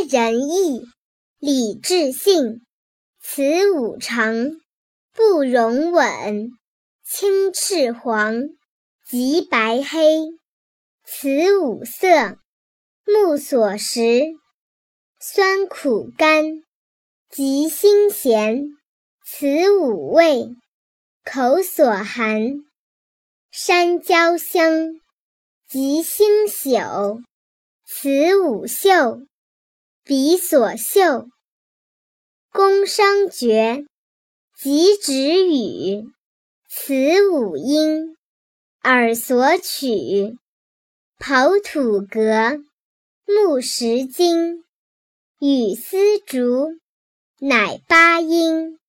仁义，礼智信，此五常，不容紊。青赤黄，极白黑，此五色，目所识。酸苦甘，及辛咸，此五味，口所含。山椒香，及星宿，此五嗅，鼻所嗅。宫商角，极止语，此五音，耳所取。刨土革，木石金，羽丝竹，乃八音。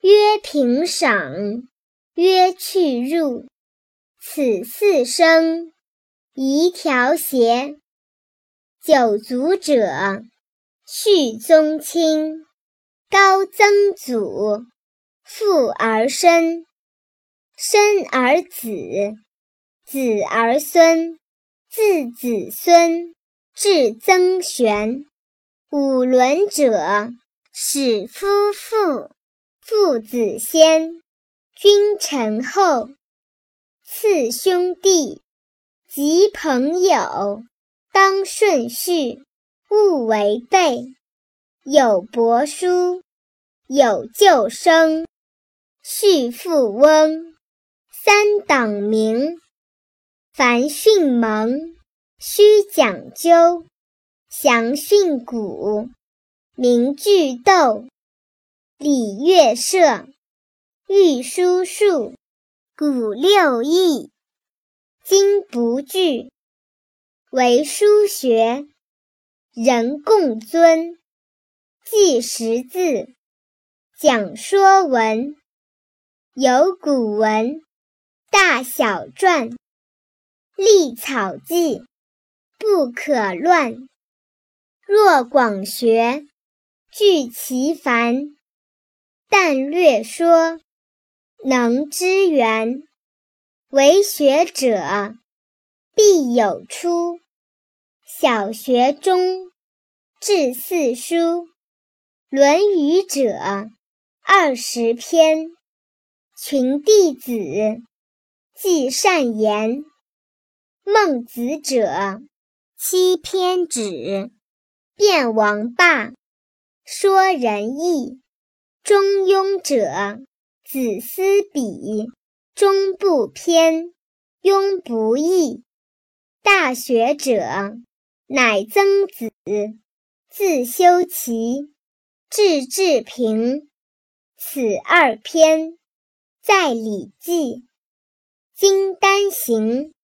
曰平赏，曰去入。此四声，宜调谐。九族者，序宗亲，高曾祖，父而身，身而子，子而孙，自子孙至曾玄。五伦者，始夫妇，父子先，君臣后。次兄弟，及朋友，当顺序，勿违背。有伯叔，有舅甥，序富翁，三等名。凡训蒙，须讲究。详训古，明句读。礼乐射，御书数。古六艺，今不惧。为书学，人共尊。记识字，讲说文。有古文，大小篆。立草记，不可乱。若广学，具其繁。但略说。能知源，为学者必有初。小学中至四书，《论语》者二十篇。群弟子记善言，孟子者七篇止。辩王霸，说仁义。中庸者。子思笔，中不偏，庸不易。大学者，乃曾子，自修齐，至至平。此二篇，在《礼记》。今单行，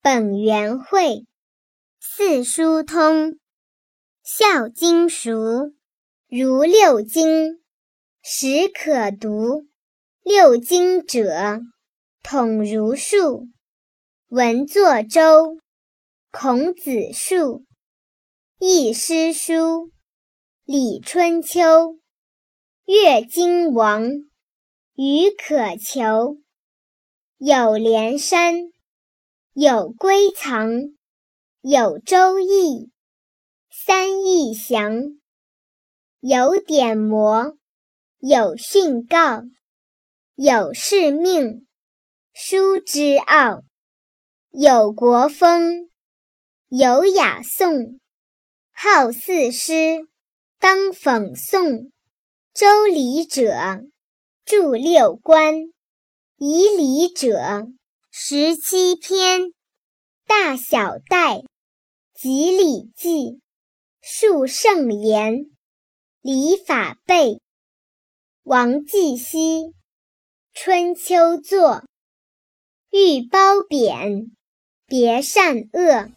本元会，四书通，孝经熟，如六经，始可读。六经者，统如数。文作周，孔子述。易诗书，礼春秋。乐经王，予可求。有连山，有归藏，有周易，三易详。有典谟，有训告。有誓命，书之奥；有国风，有雅颂。好四诗，当讽诵。周礼者，著六官；仪礼者，十七篇。大小代，及礼记，述圣言，礼法备。王绩熙。春秋作，欲褒贬，别善恶。